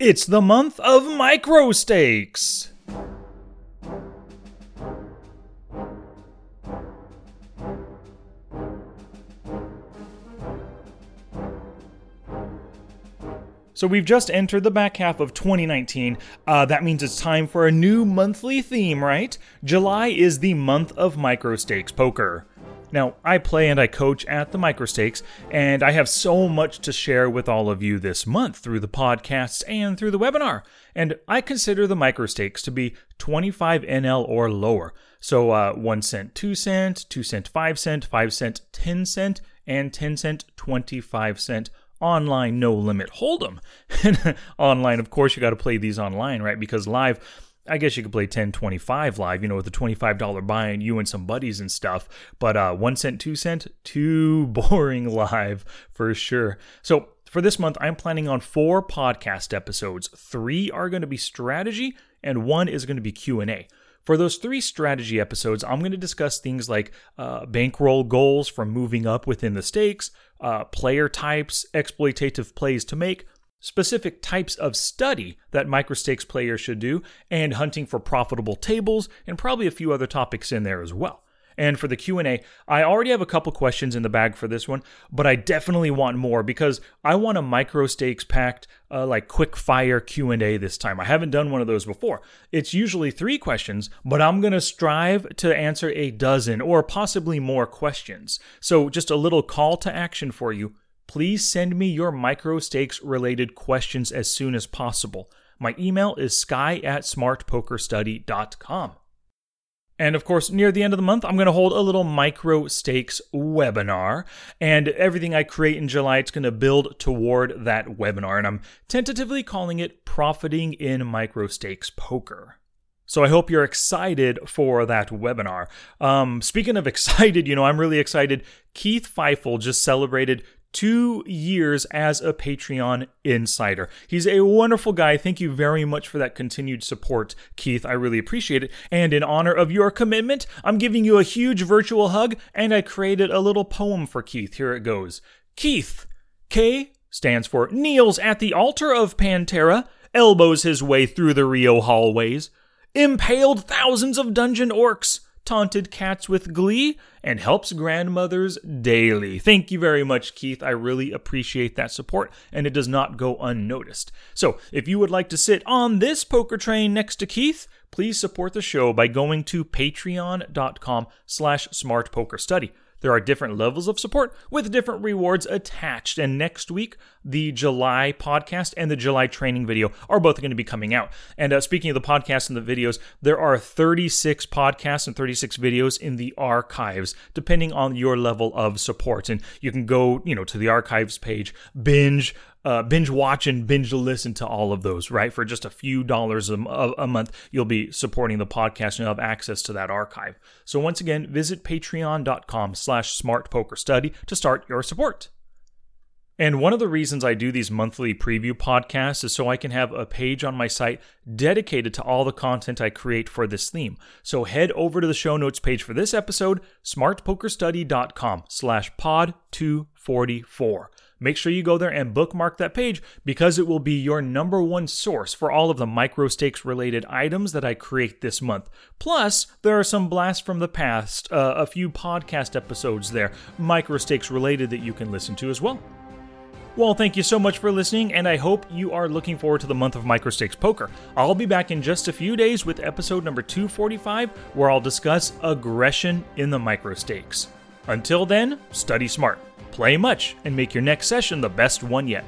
It's the month of micro stakes. So we've just entered the back half of 2019. Uh, that means it's time for a new monthly theme, right? July is the month of micro stakes poker. Now, I play and I coach at the Microstakes, and I have so much to share with all of you this month through the podcasts and through the webinar. And I consider the Microstakes to be 25 NL or lower. So, uh, 1 cent, 2 cent, 2 cent, 5 cent, 5 cent, 10 cent, and 10 cent, 25 cent online no limit hold'em. Online, of course, you got to play these online, right? Because live, I guess you could play 10, 25 live, you know, with a $25 buy-in, you and some buddies and stuff. But uh, one cent, two cent, too boring live for sure. So for this month, I'm planning on four podcast episodes. Three are going to be strategy, and one is going to be Q and A. For those three strategy episodes, I'm going to discuss things like uh, bankroll goals from moving up within the stakes, uh, player types, exploitative plays to make, specific types of study that microstakes players should do, and hunting for profitable tables, and probably a few other topics in there as well. And for the Q&A, I already have a couple questions in the bag for this one, but I definitely want more because I want a micro stakes packed uh, like quick fire Q&A this time. I haven't done one of those before. It's usually 3 questions, but I'm going to strive to answer a dozen or possibly more questions. So just a little call to action for you please send me your micro stakes related questions as soon as possible. My email is sky at smartpokerstudy.com. And of course, near the end of the month, I'm going to hold a little micro stakes webinar. And everything I create in July, it's going to build toward that webinar. And I'm tentatively calling it Profiting in Micro Stakes Poker. So I hope you're excited for that webinar. Um, speaking of excited, you know, I'm really excited. Keith Feifel just celebrated two years as a Patreon insider. He's a wonderful guy. Thank you very much for that continued support, Keith. I really appreciate it. And in honor of your commitment, I'm giving you a huge virtual hug, and I created a little poem for Keith. Here it goes Keith, K stands for kneels at the altar of Pantera, elbows his way through the Rio hallways, impaled thousands of dungeon orcs taunted cats with glee, and helps grandmothers daily. Thank you very much, Keith. I really appreciate that support, and it does not go unnoticed. So, if you would like to sit on this poker train next to Keith, please support the show by going to patreon.com slash smartpokerstudy. There are different levels of support with different rewards attached. And next week, the July podcast and the July training video are both going to be coming out. And uh, speaking of the podcast and the videos, there are 36 podcasts and 36 videos in the archives, depending on your level of support. And you can go, you know, to the archives page, binge uh, binge watch and binge listen to all of those, right? For just a few dollars a, month, you'll be supporting the podcast and you'll have access to that archive. So once again, visit patreon.com slash smartpokerstudy to start your support. And one of the reasons I do these monthly preview podcasts is so I can have a page on my site dedicated to all the content I create for this theme. So head over to the show notes page for this episode, smartpokerstudy.com slash pod 244. Make sure you go there and bookmark that page because it will be your number one source for all of the micro stakes related items that I create this month. Plus, there are some blasts from the past, uh, a few podcast episodes there, micro stakes related that you can listen to as well. Well, thank you so much for listening, and I hope you are looking forward to the month of Micro Stakes Poker. I'll be back in just a few days with episode number 245, where I'll discuss aggression in the micro stakes. Until then, study smart play much, and make your next session the best one yet.